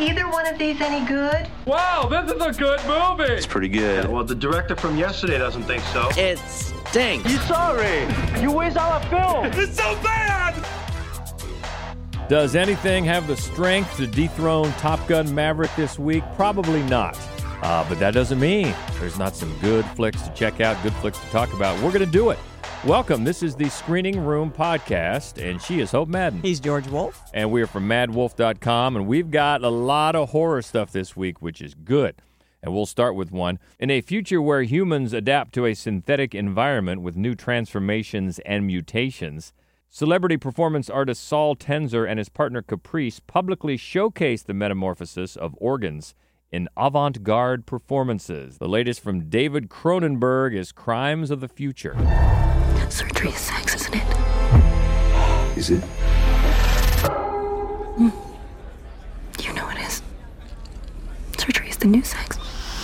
either one of these any good? Wow, this is a good movie. It's pretty good. Well, the director from yesterday doesn't think so. It stinks. You sorry? You waste all our film. It's so bad. Does anything have the strength to dethrone Top Gun Maverick this week? Probably not. Uh, but that doesn't mean there's not some good flicks to check out, good flicks to talk about. We're going to do it. Welcome. This is the Screening Room Podcast, and she is Hope Madden. He's George Wolf. And we're from maddwolf.com, and we've got a lot of horror stuff this week, which is good. And we'll start with one. In a future where humans adapt to a synthetic environment with new transformations and mutations, celebrity performance artist Saul Tenser and his partner Caprice publicly showcased the metamorphosis of organs in avant garde performances. The latest from David Cronenberg is Crimes of the Future. Surgery is sex, isn't it? Is it? Hmm. You know it is. Surgery is the new sex.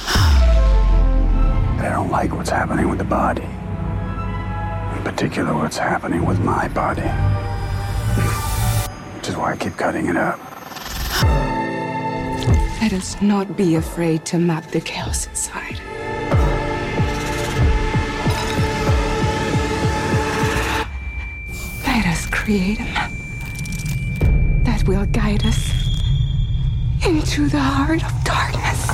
I don't like what's happening with the body. In particular, what's happening with my body. Which is why I keep cutting it up. Let us not be afraid to map the chaos inside. Let create a map that will guide us into the heart of darkness.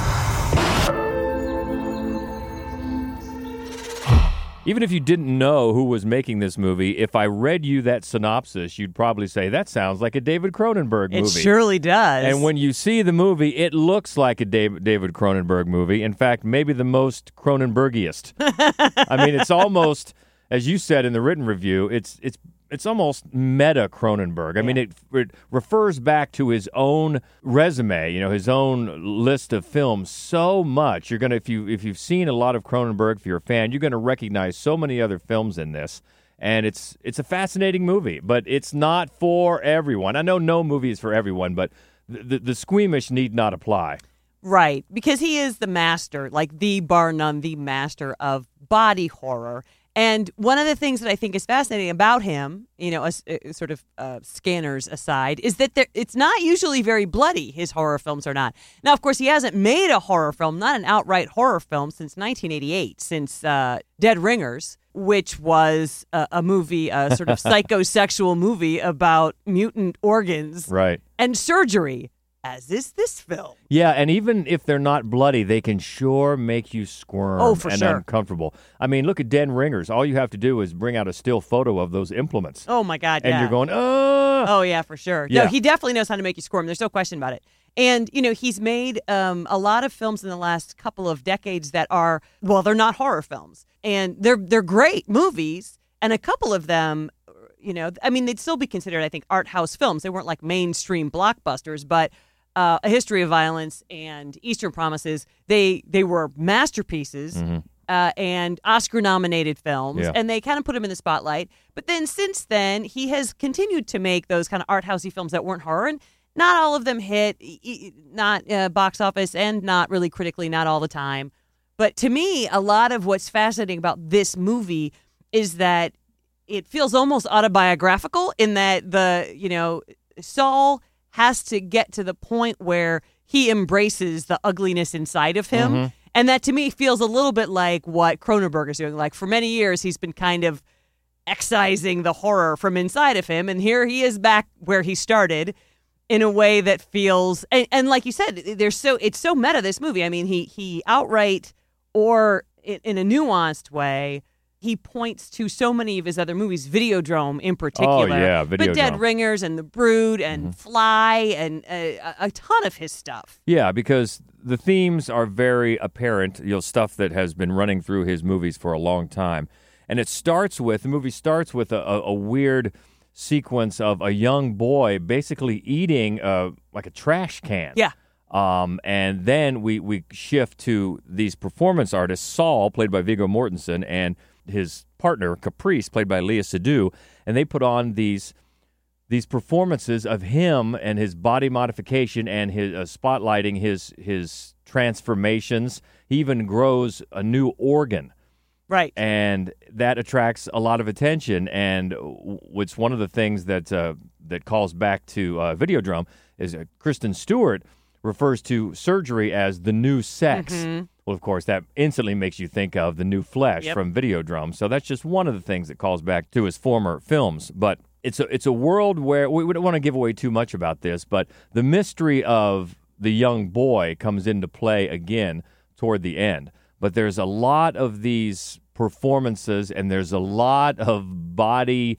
Even if you didn't know who was making this movie, if I read you that synopsis, you'd probably say that sounds like a David Cronenberg movie. It surely does. And when you see the movie, it looks like a David, David Cronenberg movie. In fact, maybe the most Cronenbergiest. I mean, it's almost, as you said in the written review, it's it's it's almost meta Cronenberg. I mean, it, it refers back to his own resume, you know, his own list of films so much. You're gonna if you if you've seen a lot of Cronenberg, if you're a fan, you're gonna recognize so many other films in this. And it's it's a fascinating movie, but it's not for everyone. I know no movie is for everyone, but the, the, the squeamish need not apply. Right, because he is the master, like the bar none, the master of body horror. And one of the things that I think is fascinating about him, you know, as, uh, sort of uh, scanners aside, is that there, it's not usually very bloody. His horror films are not. Now, of course, he hasn't made a horror film, not an outright horror film, since 1988, since uh, Dead Ringers, which was a, a movie, a sort of psychosexual movie about mutant organs Right. and surgery, as is this film. Yeah, and even if they're not bloody, they can sure make you squirm Oh, for and sure. uncomfortable. I mean, look at Dead Ringers. All you have to do is bring out a still photo of those implements. Oh my God! and yeah. you're going, oh. Oh yeah, for sure. Yeah. No, he definitely knows how to make you squirm. There's no question about it. And you know, he's made um, a lot of films in the last couple of decades that are well, they're not horror films, and they're they're great movies. And a couple of them, you know, I mean, they'd still be considered, I think, art house films. They weren't like mainstream blockbusters, but uh, A History of Violence and Eastern Promises, they they were masterpieces. Uh, and Oscar-nominated films, Yeah. and they kind of put him in the spotlight. But then, since then, he has continued to make those kind of art housey films that weren't horror, and not all of them hit, not uh, box office, and not really critically, not all the time. But to me, a lot of what's fascinating about this movie is that it feels almost autobiographical in that the you know Saul has to get to the point where he embraces the ugliness inside of him. Mm-hmm. And that to me feels a little bit like what Cronenberg is doing. Like for many years, he's been kind of excising the horror from inside of him. And here he is back where he started in a way that feels, and, and like you said, there's so, it's so meta, this movie. I mean, he, he outright or in, in a nuanced way, he points to so many of his other movies, Videodrome in particular. Oh, yeah, But Dead Mm-hmm. Ringers and The Brood and Fly and uh, a, a ton of his stuff. Yeah, because the themes are very apparent, you know, stuff that has been running through his movies for a long time. And it starts with, the movie starts with a, a, a weird sequence of a young boy basically eating uh, like a trash can. Yeah. Um, and then we, we shift to these performance artists, Saul, played by Viggo Mortensen, and his partner, Caprice, played by Léa Seydoux, and they put on these these performances of him and his body modification and his uh, spotlighting his his transformations. He even grows a new organ Right. and that attracts a lot of attention. And w- it's one of the things that uh, that calls back to uh, Videodrome is uh, Kristen Stewart refers to surgery as the new sex. Well, of course, that instantly makes you think of the new flesh Yep. from Videodrome. So that's just one of the things that calls back to his former films. But it's a it's a world where we, we don't want to give away too much about this, but the mystery of the young boy comes into play again toward the end. But there's a lot of these performances, and there's a lot of body.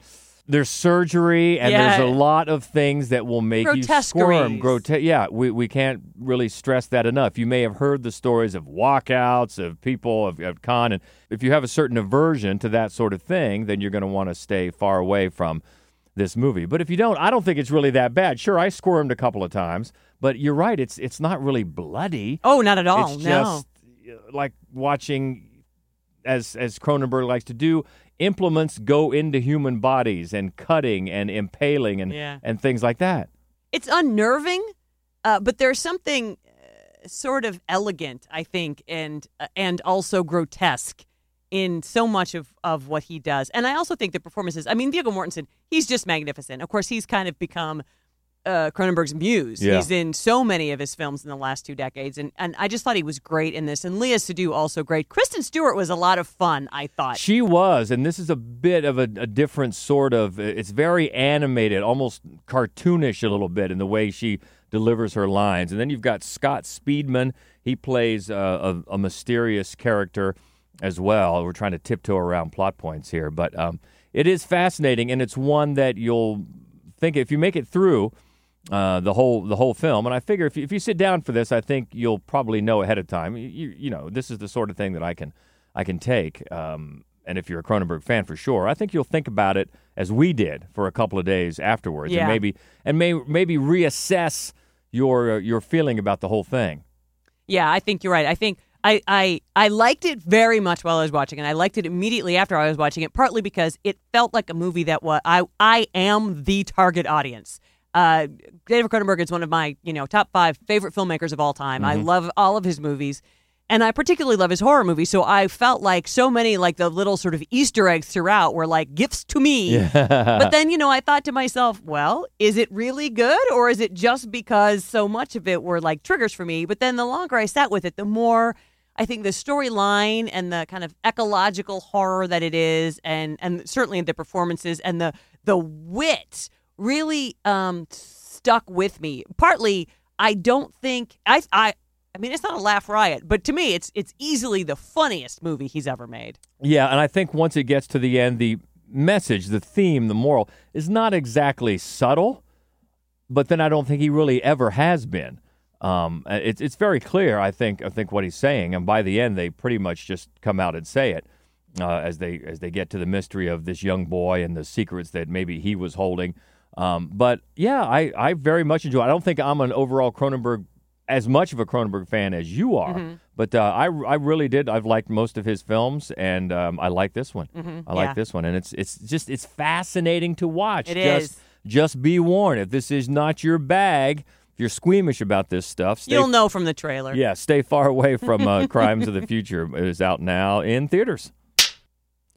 There's surgery, and there's a lot of things that will make you squirm. Grote- yeah, we, we can't really stress that enough. You may have heard the stories of walkouts, of people, of, of con, and if you have a certain aversion to that sort of thing, then you're going to want to stay far away from this movie. But if you don't, I don't think it's really that bad. Sure, I squirmed a couple of times, but you're right. It's it's not really bloody. Oh, not at all. It's no. just like watching, as as Cronenberg likes to do, implements go into human bodies and cutting and impaling and Yeah. and things like that. it's unnerving, uh, but there's something uh, sort of elegant, I think, and uh, and also grotesque in so much of, of what he does. And I also think the performances. I mean, Viggo Mortensen, he's just magnificent. Of course, he's kind of become uh, Cronenberg's muse. Yeah. He's in so many of his films in the last two decades, and and I just thought he was great in this. And Léa Seydoux also great. Kristen Stewart was a lot of fun. I thought. She was, and this is a bit of a, a different sort of. It's very animated, almost cartoonish a little bit in the way she delivers her lines. And then you've got Scott Speedman. He plays uh, a, a mysterious character as well. We're trying to tiptoe around plot points here, but um, it is fascinating, and it's one that you'll think if you make it through. Uh, the whole the whole film, and I figure if you, if you sit down for this, I think you'll probably know ahead of time. You, you know this is the sort of thing that I can I can take. Um, and if you're a Cronenberg fan for sure, I think you'll think about it as we did for a couple of days afterwards, Yeah. and maybe and may maybe reassess your your feeling about the whole thing. Yeah, I think you're right. I think I, I I liked it very much while I was watching it. I liked it immediately after I was watching it, partly because it felt like a movie that was I I am the target audience. Uh, David Cronenberg is one of my you know top five favorite filmmakers of all time. I love all of his movies, and I particularly love his horror movies. So I felt like so many like the little sort of Easter eggs throughout were like gifts to me. but then you know I thought to myself, well, is it really good or is it just because so much of it were like triggers for me? But then the longer I sat with it, the more I think the storyline and the kind of ecological horror that it is, and and certainly the performances and the the wit really um, stuck with me. Partly, I don't think I I. I mean, it's not a laugh riot, but to me, it's it's easily the funniest movie he's ever made. Yeah, and I think once it gets to the end, the message, the theme, the moral is not exactly subtle, but then I don't think he really ever has been. Um, uh, it's it's very clear. I think I think what he's saying, and by the end, they pretty much just come out and say it uh, as they as they get to the mystery of this young boy and the secrets that maybe he was holding. Um, but yeah, I I very much enjoy. it. I don't think I'm an overall Cronenberg as much of a Cronenberg fan as you are, Mm-hmm. but uh, I I really did. I've liked most of his films, and um, I like this one. I like Mm-hmm. yeah. this one, and it's it's just it's fascinating to watch. It just, is. Just be warned if this is not your bag. If you're squeamish about this stuff, stay You'll know from the trailer. yeah, stay far away from uh, Crimes of the Future. It is out now in theaters.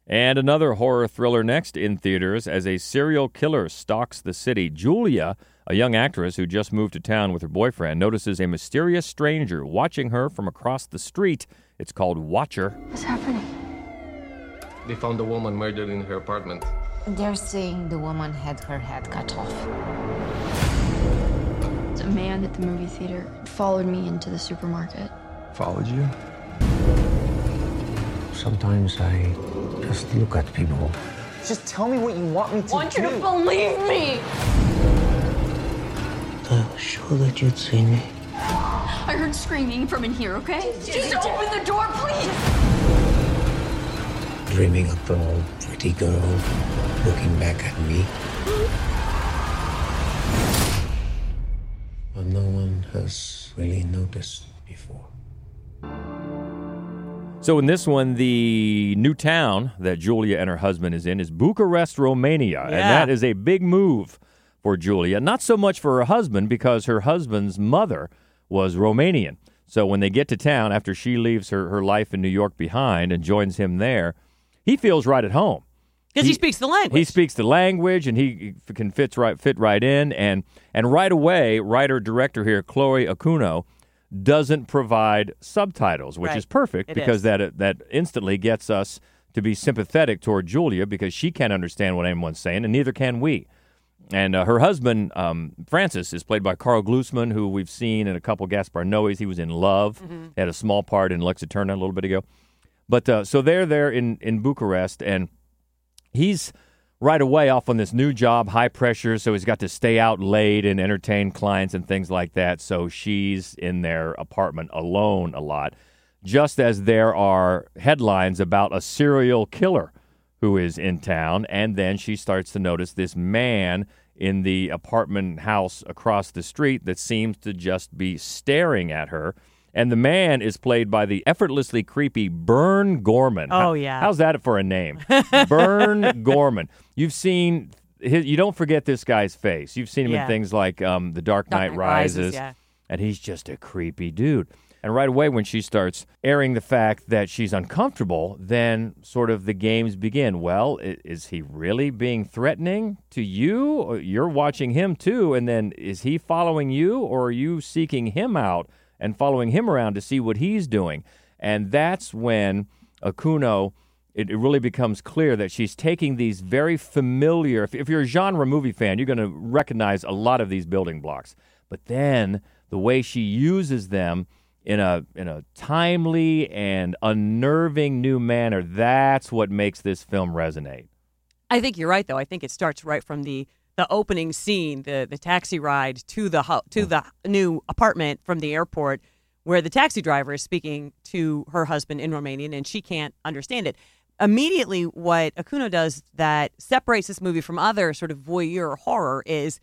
And another horror thriller next in theaters as a serial killer stalks the city. Julia, a young actress who just moved to town with her boyfriend, notices a mysterious stranger watching her from across the street. It's called Watcher. What's happening? They found a woman murdered in her apartment. They're saying the woman had her head cut off. A man at the movie theater followed me into the supermarket. Followed you? Sometimes I just look at people. Just tell me what you want me to do. I want do. you to believe me! Sure that you'd see me. I heard screaming from in here, okay? Just open the door, please! Dreaming of an old pretty girl looking back at me. But no one has really noticed before. So in this one, the new town that Julia and her husband is in is Bucharest, Romania, and that is a big move for Julia. Not so much for her husband because her husband's mother was Romanian. So when they get to town after she leaves her, her life in New York behind and joins him there, he feels right at home. Because he, speaks the language. He speaks the language, and he can fits right fit right in, and and right away, writer director here, Chloe Okuno, doesn't provide subtitles, which Right. is perfect It because is. that that instantly gets us to be sympathetic toward Julia because she can't understand what anyone's saying, and neither can we. And uh, her husband, um, Francis, is played by Karl Glusman, who we've seen in a couple Gaspar Noes. He was in Love, had a small part in Lux Æterna a little bit ago. But uh, so they're there in, in Bucharest, and he's right away off on this new job, high pressure. So he's got to stay out late and entertain clients and things like that. So she's in their apartment alone a lot, just as there are headlines about a serial killer who is in town. And then she starts to notice this man in the apartment house across the street that seems to just be staring at her. And the man is played by the effortlessly creepy Burn Gorman. Oh, yeah. How's that for a name? Burn Gorman. You've seen, his, you don't forget this guy's face. You've seen him Yeah. in things like um, The Dark Dark Knight, Knight Rises. Rises, yeah. And he's just a creepy dude. And right away, when she starts airing the fact that she's uncomfortable, then sort of the games begin. Well, is he really being threatening to you? You're watching him too. And then is he following you, or are you seeking him out and following him around to see what he's doing? And that's when Okuno, it, it really becomes clear that she's taking these very familiar. If, if you're a genre movie fan, you're going to recognize a lot of these building blocks. But then the way she uses them in a in a timely and unnerving new manner, that's what makes this film resonate. I think you're right, though. I think it starts right from the the opening scene, the the taxi ride to the hu- to the new apartment from the airport, where the taxi driver is speaking to her husband in Romanian, and she can't understand it. Immediately, what Okuno does that separates this movie from other sort of voyeur horror is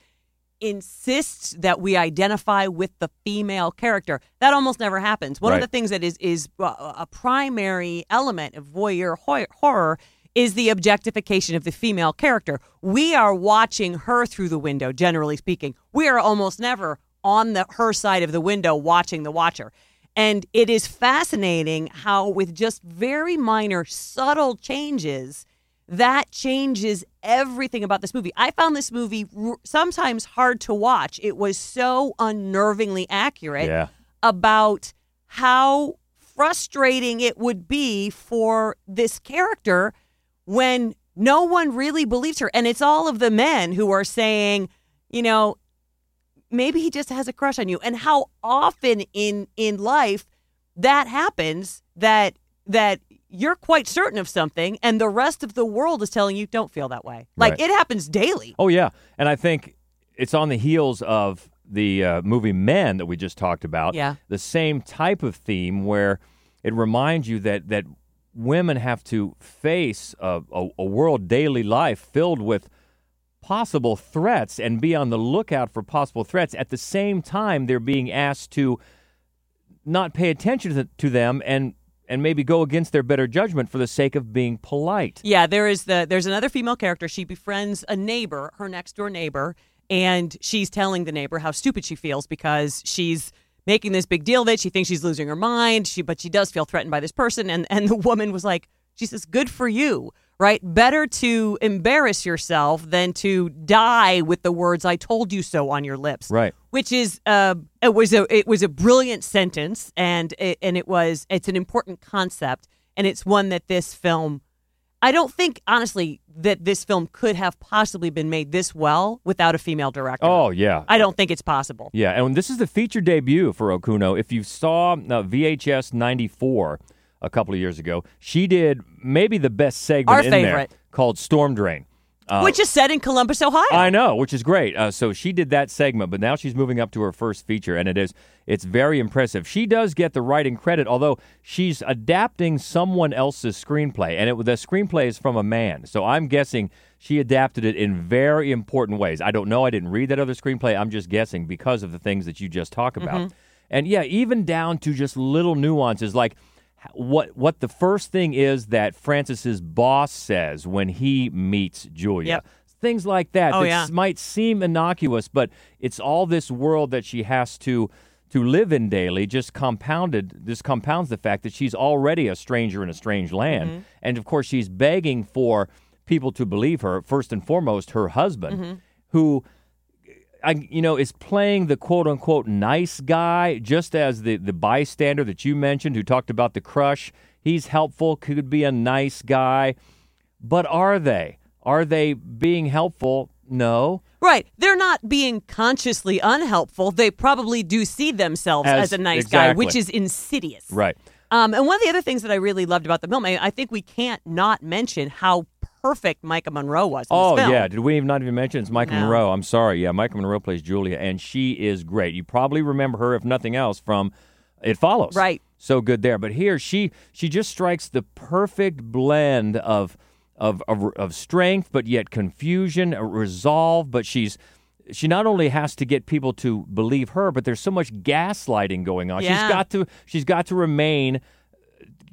insists that we identify with the female character. That almost never happens. One Right. of the things that is is uh, a primary element of voyeur horror is the objectification of the female character. We are watching her through the window, generally speaking. We are almost never on the her side of the window watching the watcher. And it is fascinating how with just very minor subtle changes that changes everything about this movie. I found this movie r- sometimes hard to watch. It was so unnervingly accurate Yeah. about how frustrating it would be for this character when no one really believes her. And it's all of the men who are saying, you know, maybe he just has a crush on you. And how often in in life that happens that that you're quite certain of something and the rest of the world is telling you don't feel that way. Like Right. it happens daily. Oh yeah, and I think it's on the heels of the uh, movie Men that we just talked about. Yeah. the same type of theme where it reminds you that that women have to face a, a, a world daily life filled with possible threats and be on the lookout for possible threats. At the same time, they're being asked to not pay attention to, them and and maybe go against their better judgment for the sake of being polite. Yeah, there is the there's another female character. She befriends a neighbor, her next door neighbor, and she's telling the neighbor how stupid she feels because she's making this big deal of it. She thinks she's losing her mind. She but she does feel threatened by this person and and the woman was like, she says, "Good for you." Right? Better to embarrass yourself than to die with the words "I told you so" on your lips Right. which is uh, it was a it was a brilliant sentence and it, and it was it's an important concept and it's one that this film I don't think honestly that this film could have possibly been made this well without a female director. Oh yeah, I don't think it's possible. Yeah, and this is the feature debut for Okuno. If you saw uh, VHS 94 a couple of years ago, she did maybe the best segment Our in there called Storm Drain. Uh, which is set in Columbus, Ohio. I know, which is great. Uh, so she did that segment, but now she's moving up to her first feature, and it is it's very impressive. She does get the writing credit, although she's adapting someone else's screenplay, and it the screenplay is from a man. So I'm guessing she adapted it in very important ways. I don't know. I didn't read that other screenplay. I'm just guessing because of the things that you just talk about, Mm-hmm. and yeah, even down to just little nuances like what what the first thing is that Francis's boss says when he meets Julia. Yep. Things like that Oh, that yeah. might seem innocuous, but it's all this world that she has to to live in daily. Just compounded. This compounds the fact that she's already a stranger in a strange land, Mm-hmm. and of course she's begging for people to believe her. First and foremost, her husband, Mm-hmm. who I, you know, is playing the quote unquote nice guy, just as the, the bystander that you mentioned who talked about the crush. He's helpful, could be a nice guy. But are they? Are they being helpful? No. Right. They're not being consciously unhelpful. They probably do see themselves as, As- a nice guy, which is insidious. Right. Um, and one of the other things that I really loved about the film, I, I think we can't not mention how perfect Maika Monroe was. Oh film. yeah, did we even not even mention it's Maika No. Monroe? I'm sorry. Yeah, Maika Monroe plays Julia, and she is great. You probably remember her, if nothing else, from It Follows. Right. So good there. But here, she she just strikes the perfect blend of of of, of strength, but yet confusion, resolve. But she's she not only has to get people to believe her, but there's so much gaslighting going on. Yeah. She's got to she's got to remain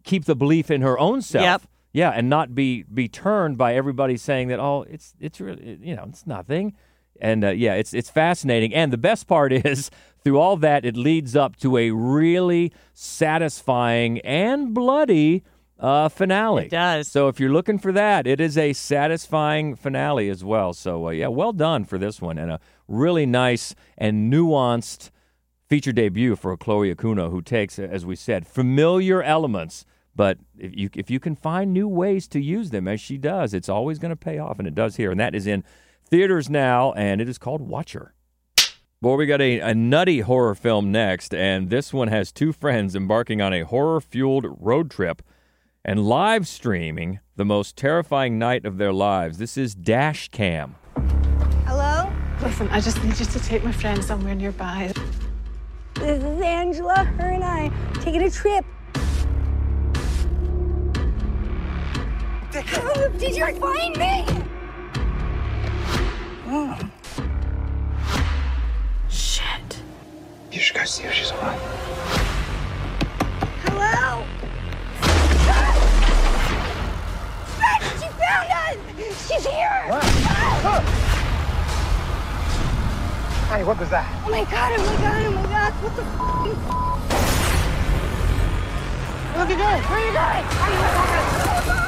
keep the belief in her own self. Yep. Yeah, and not be be turned by everybody saying that oh, it's it's really you know it's nothing, and uh, yeah, it's it's fascinating. And the best part is through all that, it leads up to a really satisfying and bloody uh, finale. It does. So if you're looking for that, it is a satisfying finale as well. So uh, yeah, well done for this one, and a really nice and nuanced feature debut for Chloe Okuno, who takes, as we said, familiar elements, but if you if you can find new ways to use them, as she does, it's always going to pay off, and it does here. And that is in theaters now, and it is called Watcher. Boy, we got a, a nutty horror film next, and this one has two friends embarking on a horror fueled road trip and live streaming the most terrifying night of their lives. This is Dash Cam. Hello? Listen, I just need you to take my friend somewhere nearby. This is Angela. Her and I taking a trip. Did you find me? Oh. Shit. You should go see if she's alright. Hello? Fred, she found us! She's here! What? Hey, what was that? Oh my god, oh my god, oh my god, what the f***? Where are you going? Where are you going? Are you This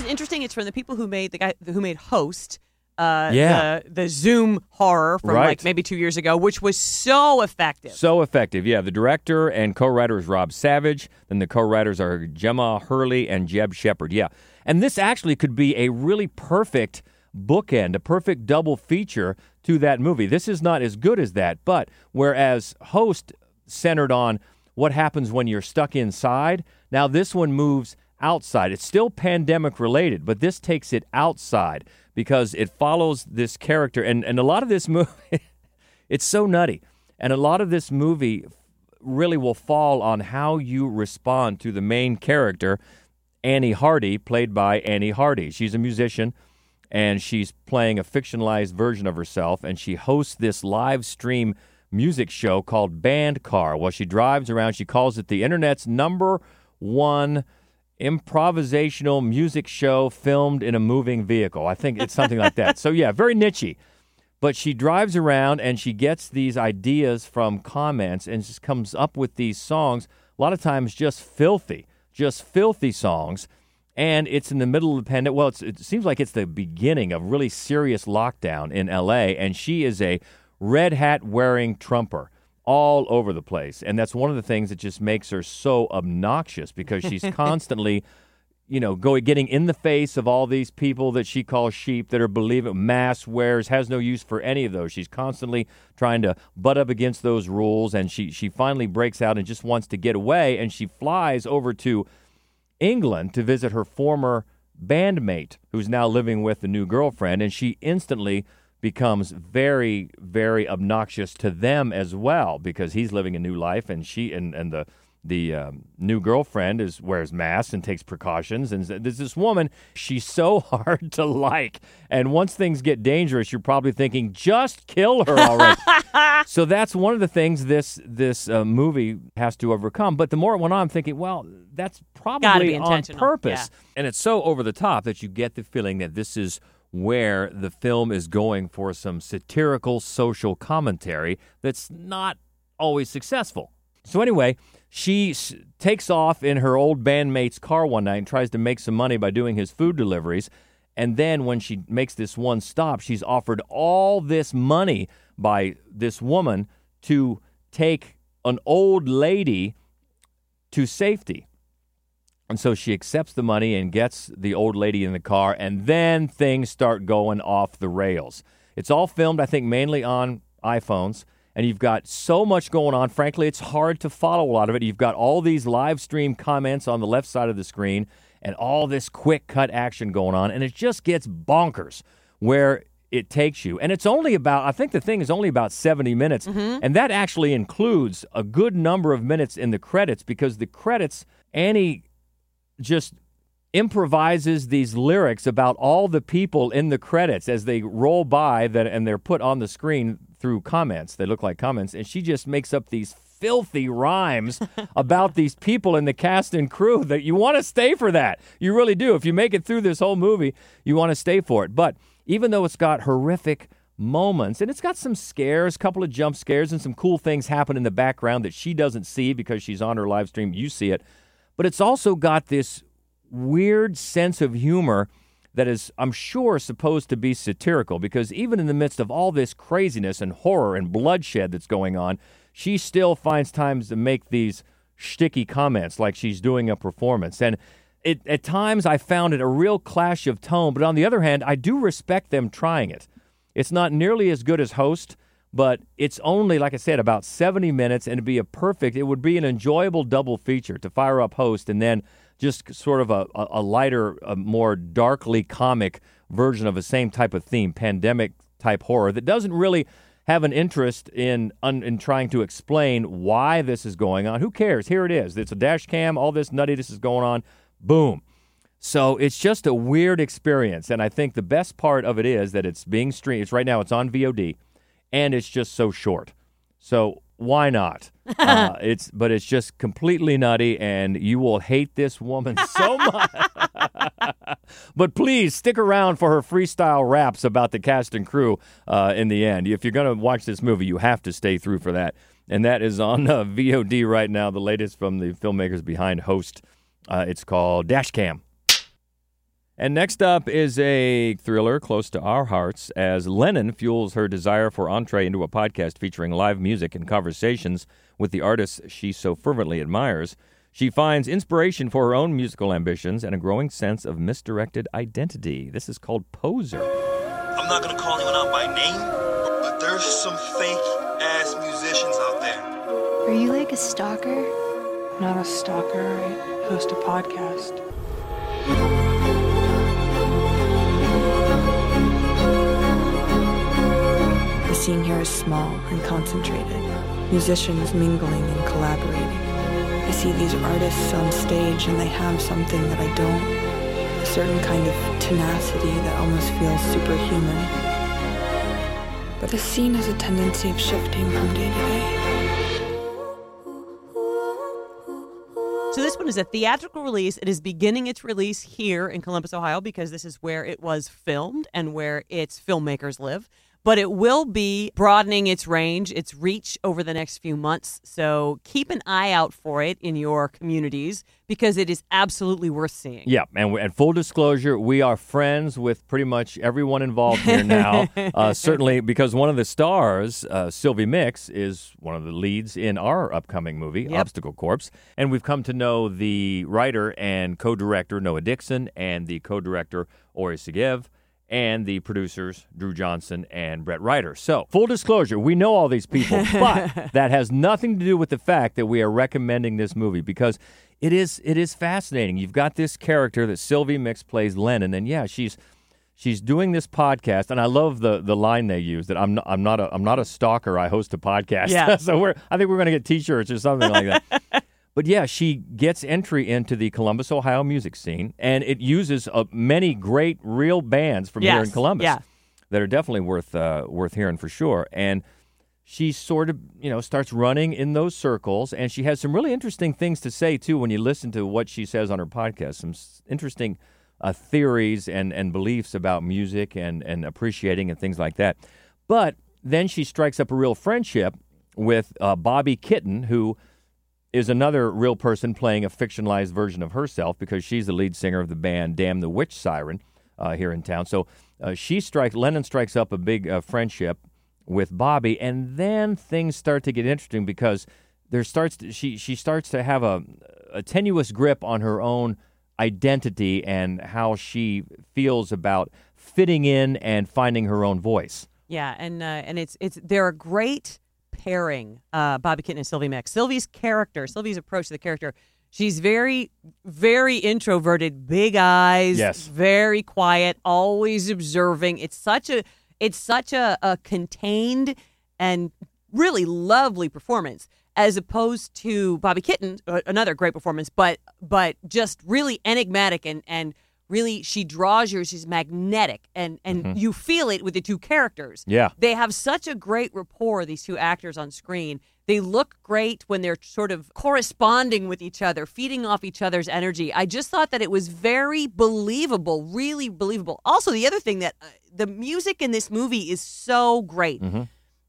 is interesting. It's from the people who made the guy who made Host. Uh, Yeah. the, the Zoom horror from Right. like maybe two years ago, which was so effective. So effective. Yeah, the director and co-writer is Rob Savage. Then the co-writers are Gemma Hurley and Jed Shepherd. Yeah. And this actually could be a really perfect bookend, a perfect double feature to that movie. This is not as good as that, but whereas Host centered on what happens when you're stuck inside, now this one moves outside. It's still pandemic related, but this takes it outside because it follows this character and and a lot of this movie it's so nutty. And a lot of this movie really will fall on how you respond to the main character, Annie Hardy, played by Annie Hardy. She's a musician and she's playing a fictionalized version of herself, and she hosts this live stream music show called Band Car. While she drives around, she calls it the internet's number one improvisational music show filmed in a moving vehicle. I think it's something like that. So, yeah, very nichey but she drives around and she gets these ideas from comments and just comes up with these songs a lot of times just filthy just filthy songs and it's in the middle of the pandemic well it seems like it's the beginning of really serious lockdown in la and she is a red hat wearing trumper all over the place and that's one of the things that just makes her so obnoxious because she's constantly you know, going getting in the face of all these people that she calls sheep that are believing mass wears has no use for any of those. She's constantly trying to butt up against those rules, and she she finally breaks out and just wants to get away, and she flies over to England to visit her former bandmate, who's now living with the new girlfriend, and she instantly becomes very very obnoxious to them as well because he's living a new life and she and and the the um, new girlfriend is wears masks and takes precautions and there's this woman she's so hard to like and once things get dangerous you're probably thinking just kill her already. So that's one of the things this this uh, movie has to overcome. But the more it went on i'm thinking well that's probably on purpose. Yeah. and it's so over the top that you get the feeling that this is where the film is going for some satirical social commentary that's not always successful So anyway, she takes off in her old bandmate's car one night and tries to make some money by doing his food deliveries. And then when she makes this one stop, she's offered all this money by this woman to take an old lady to safety. And so she accepts the money and gets the old lady in the car, and then things start going off the rails. It's all filmed, I think, mainly on iPhones, and you've got so much going on. Frankly, it's hard to follow a lot of it. You've got all these live stream comments on the left side of the screen, and all this quick cut action going on, and it just gets bonkers where it takes you. And it's only about, I think the thing is only about 70 minutes, mm-hmm. and that actually includes a good number of minutes in the credits because the credits, Annie just improvises these lyrics about all the people in the credits as they roll by that and they're put on the screen through comments. They look like comments. And she just makes up these filthy rhymes about these people in the cast and crew that you want to stay for that. You really do. If you make it through this whole movie you want to stay for it. But even though it's got horrific moments and it's got some scares a couple of jump scares and some cool things happen in the background that she doesn't see because she's on her live stream you see it but it's also got this weird sense of humor that is, I'm sure, supposed to be satirical because even in the midst of all this craziness and horror and bloodshed that's going on, she still finds times to make these shticky comments like she's doing a performance. And it, at times I found it a real clash of tone, but on the other hand, I do respect them trying it. It's not nearly as good as Host, but it's only, like I said, about 70 minutes, and it'd be a perfect, it would be an enjoyable double feature to fire up Host and then just sort of a, a, lighter, a more darkly comic version of the same type of theme, pandemic type horror that doesn't really have an interest in in trying to explain why this is going on. Who cares? Here it is. It's a dash cam. All this nuttiness is going on. Boom. So it's just a weird experience, and I think the best part of it is that it's being streamed. It's right now. It's on VOD, and it's just so short. So why not? uh, it's but it's just completely nutty, and you will hate this woman so much. but please stick around for her freestyle raps about the cast and crew uh, in the end. If you're going to watch this movie, you have to stay through for that. And that is on uh, VOD right now. The latest from the filmmakers behind Host. Uh, it's called Dashcam. And next up is a thriller close to our hearts as Lennon fuels her desire for entree into a podcast featuring live music and conversations with the artists she so fervently admires. She finds inspiration for her own musical ambitions and a growing sense of misdirected identity. This is called Poser. I'm not gonna call anyone out by name, but there's some fake ass musicians out there. Are you like a stalker? Not a stalker. I host a podcast. Scene here is small and concentrated, musicians mingling and collaborating. I see these artists on stage and they have something that I don't, a certain kind of tenacity that almost feels superhuman. But the scene has a tendency of shifting from day to day. So this one is a theatrical release. It is beginning its release here in Columbus, Ohio, because this is where it was filmed and where its filmmakers live. But it will be broadening its range, its reach over the next few months. So keep an eye out for it in your communities because it is absolutely worth seeing. Yeah, and, and full disclosure, we are friends with pretty much everyone involved here now. uh, certainly, because one of the stars, uh, Sylvie Mix, is one of the leads in our upcoming movie, Yep. Obstacle Corpse. And we've come to know the writer and co director, Noah Dixon, and the co director, Ori Segev. And the producers, Drew Johnson and Brett Ryder. So, full disclosure, we know all these people, but that has nothing to do with the fact that we are recommending this movie because it is it is fascinating. You've got this character that Sylvie Mix plays Lennon, and yeah, she's she's doing this podcast, and I love the the line they use that I'm not, I'm not a I'm not a stalker. I host a podcast. Yeah. so we're I think we're gonna get T-shirts or something like that. But yeah, she gets entry into the Columbus, Ohio music scene, and it uses uh, many great real bands from here in Columbus yeah. that are definitely worth uh, worth hearing for sure. And she sort of you know starts running in those circles, and she has some really interesting things to say too when you listen to what she says on her podcast. Some interesting uh, theories and and beliefs about music and and appreciating and things like that. But then she strikes up a real friendship with uh, Bobbi Kitten, who is another real person playing a fictionalized version of herself because she's the lead singer of the band Damn the Witch Siren uh, here in town. So uh, she strikes Lennon strikes up a big uh, friendship with Bobbi, and then things start to get interesting because there starts to, she she starts to have a, a tenuous grip on her own identity and how she feels about fitting in and finding her own voice. Yeah, and uh, and it's it's they're a great pairing, uh, Bobbi Kitten and Sylvie Mix. Sylvie's character, Sylvie's approach to the character, she's very, very introverted, big eyes, Yes. very quiet, always observing. It's such a it's such a, a contained and really lovely performance as opposed to Bobbi Kitten, uh, another great performance, but but just really enigmatic and and really she draws you. She's magnetic and and Mhm. you feel it with the two characters. Yeah. They have such a great rapport, these two actors on screen. They look great when they're sort of corresponding with each other, feeding off each other's energy. I just thought that it was very believable, really believable. Also, the other thing that uh, the music in this movie is so great. Mm-hmm.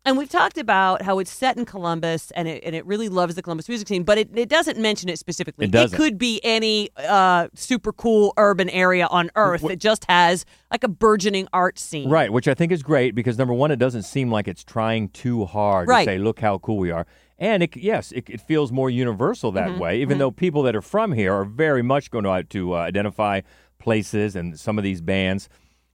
And we've talked about how it's set in Columbus and it, and it really loves the Columbus music scene, but it, it doesn't mention it specifically. It doesn't. could be any uh, super cool urban area on Earth that just has like a burgeoning art scene. Right, which I think is great because number one, it doesn't seem like it's trying too hard Right. to say, "Look how cool we are," and it, yes, it, it feels more universal that Mhm, way. Even mhm. though people that are from here are very much going to to uh, identify places and some of these bands,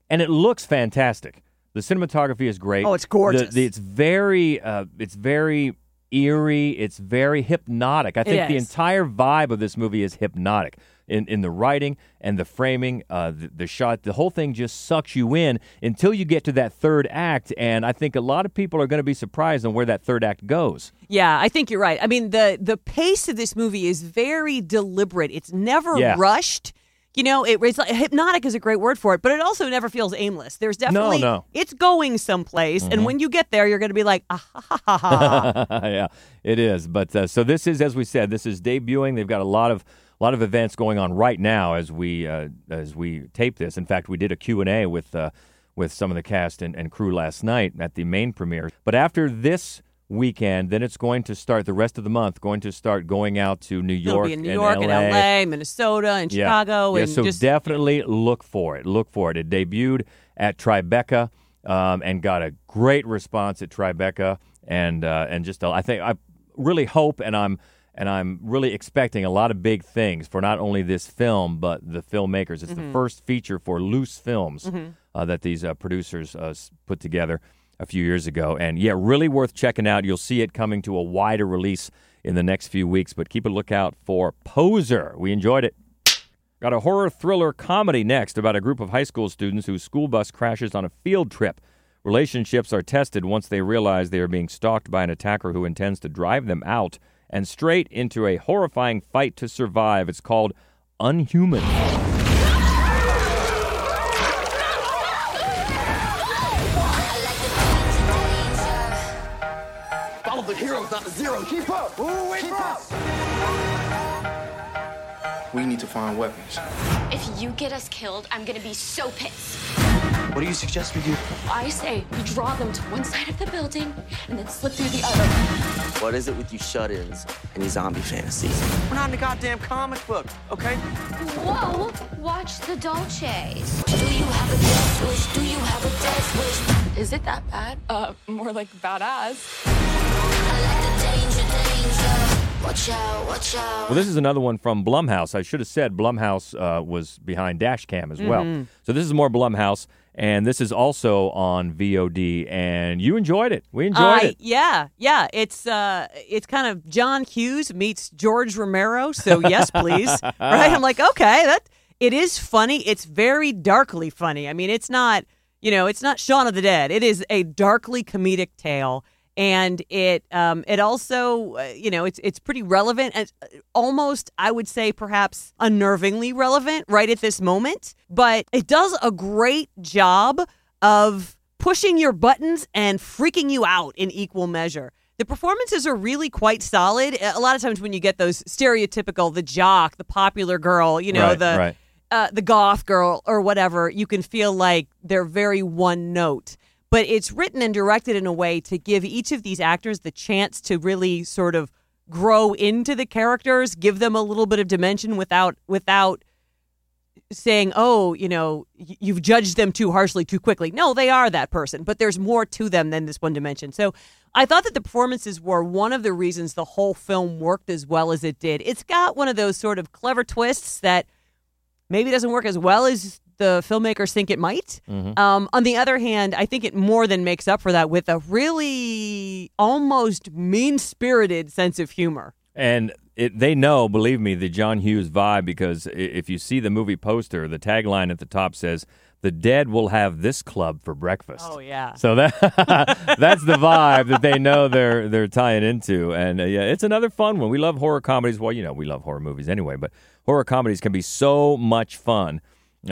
and it looks fantastic. The cinematography is great. Oh, it's gorgeous. The- the- it's very, uh, it's very eerie. It's very hypnotic. I think the entire vibe of this movie is hypnotic in, in the writing and the framing, uh, the, the shot. The whole thing just sucks you in until you get to that third act. And I think a lot of people are going to be surprised on where that third act goes. Yeah, I think you're right. I mean, the the pace of this movie is very deliberate. It's never Yeah. rushed. You know, it, it's like, hypnotic is a great word for it, but it also never feels aimless. There's definitely no. it's going someplace, Mhm. and when you get there, you're going to be like, ah, ha, ha, ha, ha. yeah, it is. But uh, so this is, as we said, this is debuting. They've got a lot of a lot of events going on right now as we uh, as we tape this. In fact, we did a Q and A with uh, with some of the cast and, and crew last night at the main premiere. But after this weekend, then it's going to start the rest of the month. Going to start going out to New It'll York, be in New and York LA. and L.A., Minnesota, and Yeah. Chicago, Yeah, and so just definitely look for it. Look for it. It debuted at Tribeca um, and got a great response at Tribeca, and uh, and just uh, I think I really hope and I'm and I'm really expecting a lot of big things for not only this film but the filmmakers. It's the Mhm. first feature for Loose Films Mhm. uh, that these uh, producers uh, put together a few years ago, and yeah, really worth checking out. You'll see it coming to a wider release in the next few weeks, but keep a lookout for Poser. We enjoyed it. Got a horror thriller comedy next about a group of high school students whose school bus crashes on a field trip. Relationships are tested once they realize they are being stalked by an attacker who intends to drive them out and straight into a horrifying fight to survive. It's called Unhuman. The heroes, not the zero. Keep up. Ooh, Keep up. We need to find weapons. If you get us killed, I'm gonna be so pissed. What do you suggest we do? I say we draw them to one side of the building and then slip through the other. What is it with you shut-ins and your zombie fantasies? We're not in a goddamn comic book, okay? Whoa! Watch the Dolces. Do you have a death wish? Do you have a death wish? Is it that bad? Uh, more like badass. Well, this is another one from Blumhouse. I should have said Blumhouse uh, was behind Dashcam as well. Mhm. So this is more Blumhouse, and this is also on VOD. And you enjoyed it. We enjoyed I- it. Yeah, yeah. It's uh, it's kind of John Hughes meets George Romero. So yes, please. right? I'm like, okay, that it is funny. It's very darkly funny. I mean, it's not, you know, it's not Shaun of the Dead. It is a darkly comedic tale, and it um, it also, uh, you know, it's it's pretty relevant and uh, almost, I would say, perhaps unnervingly relevant right at this moment. But it does a great job of pushing your buttons and freaking you out in equal measure. The performances are really quite solid. A lot of times when you get those stereotypical, the jock, the popular girl, you know, Right, the right. uh, the goth girl or whatever, you can feel like they're very one note. But it's written and directed in a way to give each of these actors the chance to really sort of grow into the characters, give them a little bit of dimension without without saying, "Oh, you know, you've judged them too harshly too quickly." No, they are that person, but there's more to them than this one dimension. So, I thought that the performances were one of the reasons the whole film worked as well as it did. It's got one of those sort of clever twists that maybe doesn't work as well as the filmmakers think it might. Mhm. Um, on the other hand, I think it more than makes up for that with a really almost mean spirited sense of humor. And it, they know, believe me, the John Hughes vibe because if you see the movie poster, the tagline at the top says, "The dead will have this club for breakfast." Oh yeah. So that that's the vibe that they know they're they're tying into, and uh, yeah, it's another fun one. We love horror comedies. Well, you know, we love horror movies anyway, but horror comedies can be so much fun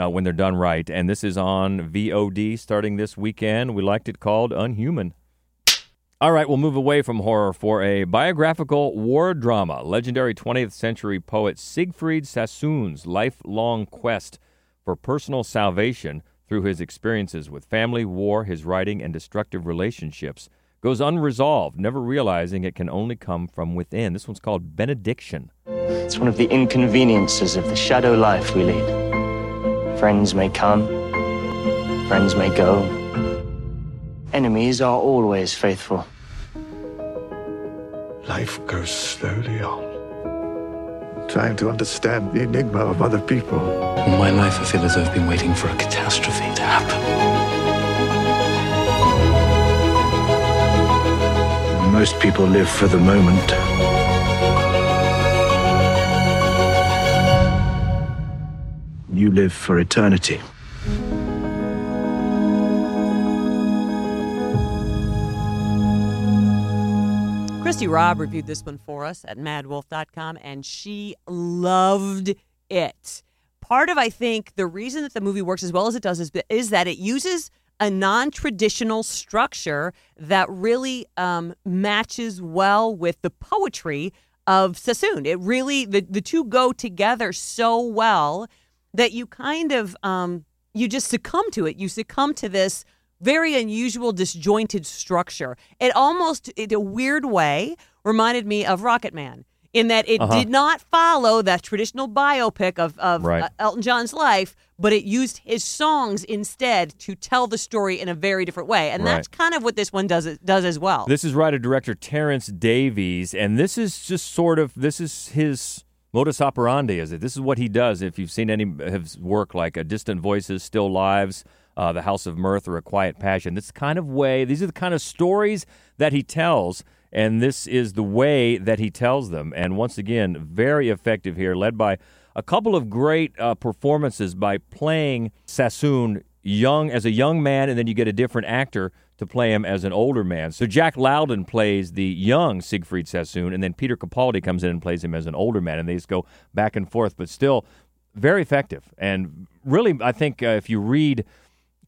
uh, when they're done right. And this is on VOD starting this weekend. We liked it called Unhuman. All right, we'll move away from horror for a biographical war drama. Legendary 20th century poet Siegfried Sassoon's lifelong quest for personal salvation through his experiences with family, war, his writing, and destructive relationships goes unresolved, never realizing it can only come from within. This one's called Benediction. It's one of the inconveniences of the shadow life we lead. Friends may come, friends may go. Enemies are always faithful. Life goes slowly on. Trying to understand the enigma of other people. All my life, I feel as though I've been waiting for a catastrophe to happen. Most people live for the moment. You live for eternity. Christie Robb reviewed this one for us at maddwolf.com and she loved it. Part of, I think, the reason that the movie works as well as it does is, is that it uses a non traditional structure that really um, matches well with the poetry of Sassoon. It really, the, the two go together so well that you kind of, um, you just succumb to it. You succumb to this very unusual, disjointed structure. It almost, in a weird way, reminded me of Rocketman in that it Uh-huh. did not follow that traditional biopic of, of Right. uh, Elton John's life, but it used his songs instead to tell the story in a very different way. And Right. that's kind of what this one does does as well. This is writer director Terence Davies, and this is just sort of this is his modus operandi. Is it? This is what he does. If you've seen any of his work, like uh, Distant Voices, Still Lives, uh, The House of Mirth, or A Quiet Passion, this kind of way. These are the kind of stories that he tells, and this is the way that he tells them. And once again, very effective here, led by a couple of great uh, performances by playing Sassoon young as a young man, and then you get a different actor to play him as an older man. So Jack Lowden plays the young Siegfried Sassoon, and then Peter Capaldi comes in and plays him as an older man, and they just go back and forth, but still very effective. And really, I think uh, if you read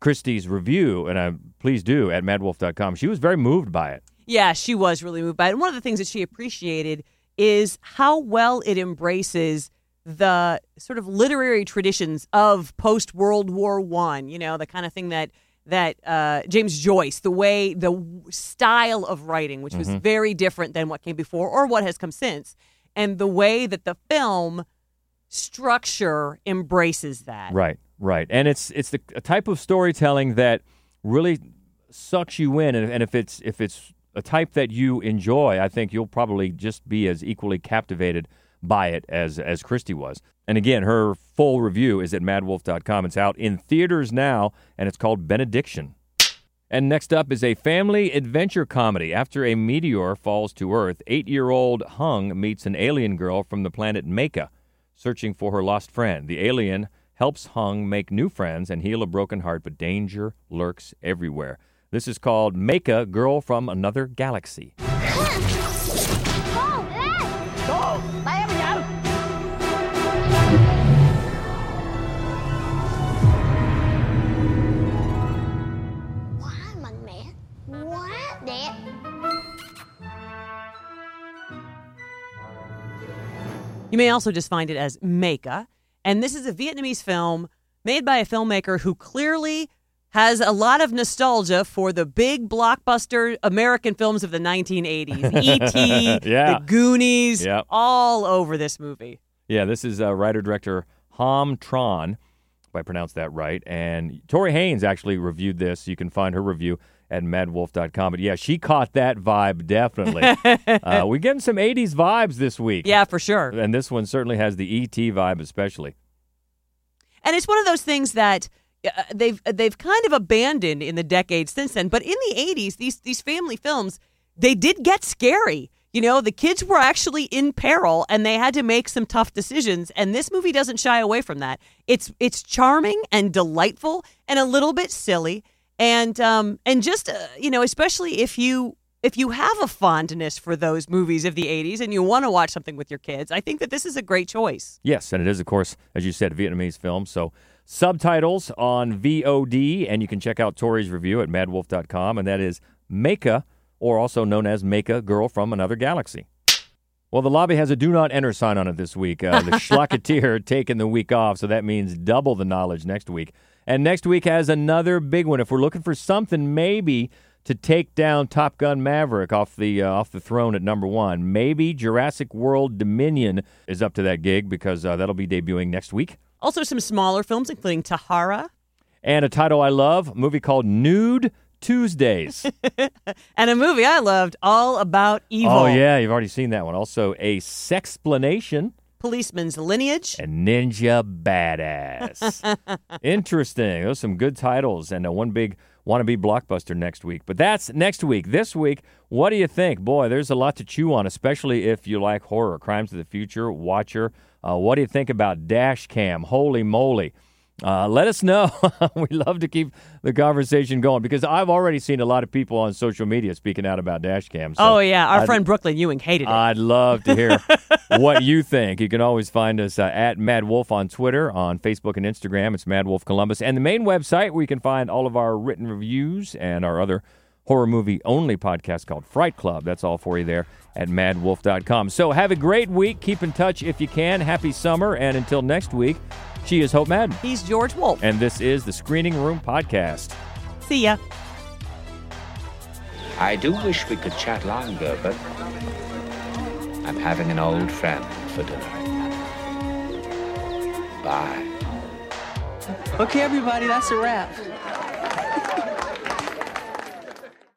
Christie's review, and I please do at maddwolf.com, she was very moved by it. Yeah, she was really moved by it. And one of the things that she appreciated is how well it embraces the sort of literary traditions of post World War One. You know, the kind of thing that that uh, James Joyce, the way the style of writing, which was Mhm. very different than what came before or what has come since, and the way that the film structure embraces that. Right, right, and it's it's the a type of storytelling that really sucks you in, and, and if it's if it's a type that you enjoy, I think you'll probably just be as equally captivated by it as as Christie was. And again, her full review is at maddwolf.com. It's out in theaters now, and it's called Benediction. And next up is a family adventure comedy. After a meteor falls to Earth, eight year old Hung meets an alien girl from the planet Maika, searching for her lost friend. The alien helps Hung make new friends and heal a broken heart, but danger lurks everywhere. This is called Maika Girl from Another Galaxy. You may also just find it as Maika. And this is a Vietnamese film made by a filmmaker who clearly has a lot of nostalgia for the big blockbuster American films of the 1980s. E.T., Yeah. The Goonies, Yep. all over this movie. Yeah, this is uh, writer director Ham Tran, if I pronounced that right. And Tori Haynes actually reviewed this. You can find her review at maddwolf.com. But yeah, she caught that vibe definitely. uh, we're getting some 80s vibes this week. Yeah, for sure. And this one certainly has the ET vibe, especially. And it's one of those things that uh, they've they've kind of abandoned in the decades since then. But in the 80s, these these family films, they did get scary. You know, the kids were actually in peril and they had to make some tough decisions and this movie doesn't shy away from that. It's it's charming and delightful and a little bit silly and um and just uh, you know, especially if you if you have a fondness for those movies of the 80s and you want to watch something with your kids, I think that this is a great choice. Yes, and it is, of course, as you said, Vietnamese film. So subtitles on VOD, and you can check out Tori's review at maddwolf.com, and that is Maika, or also known as Maika, Girl from Another Galaxy. Well, the lobby has a do not enter sign on it this week. Uh, the Schlocketeer taking the week off, so that means double the knowledge next week. And next week has another big one. If we're looking for something maybe to take down Top Gun Maverick off the uh, off the throne at number one, maybe Jurassic World Dominion is up to that gig because uh, that'll be debuting next week. Also some smaller films including Tahara And a title I love, a movie called Nude Tuesdays. and a movie I loved all about evil. Oh yeah, you've already seen that one. Also a sexplanation Policeman's Lineage. and Ninja Badass. Interesting. Those are some good titles and uh, one big wannabe blockbuster next week. But that's next week. This week, what do you think? Boy, there's a lot to chew on, especially if you like horror, Crimes of the Future, Watcher. Uh, what do you think about Dashcam? Holy moly. Uh, let us know. we love to keep the conversation going because I've already seen a lot of people on social media speaking out about dash cams. so oh yeah, our I'd- friend Brooklyn Ewing hated it. I'd love to hear what you think. You can always find us uh, at Mad Wolf on Twitter, on Facebook and Instagram. It's Mad Wolf Columbus, and the main website where you can find all of our written reviews and our other horror movie only podcast called Fright Club. That's all for you there at maddwolf.com. So have a great week. Keep in touch if you can. Happy summer, and until next week, she is Hope Madden. He's George Wolf. And this is the Screening Room Podcast. See ya. I do wish we could chat longer, but I'm having an old friend for dinner. Bye. Okay, everybody, that's a wrap.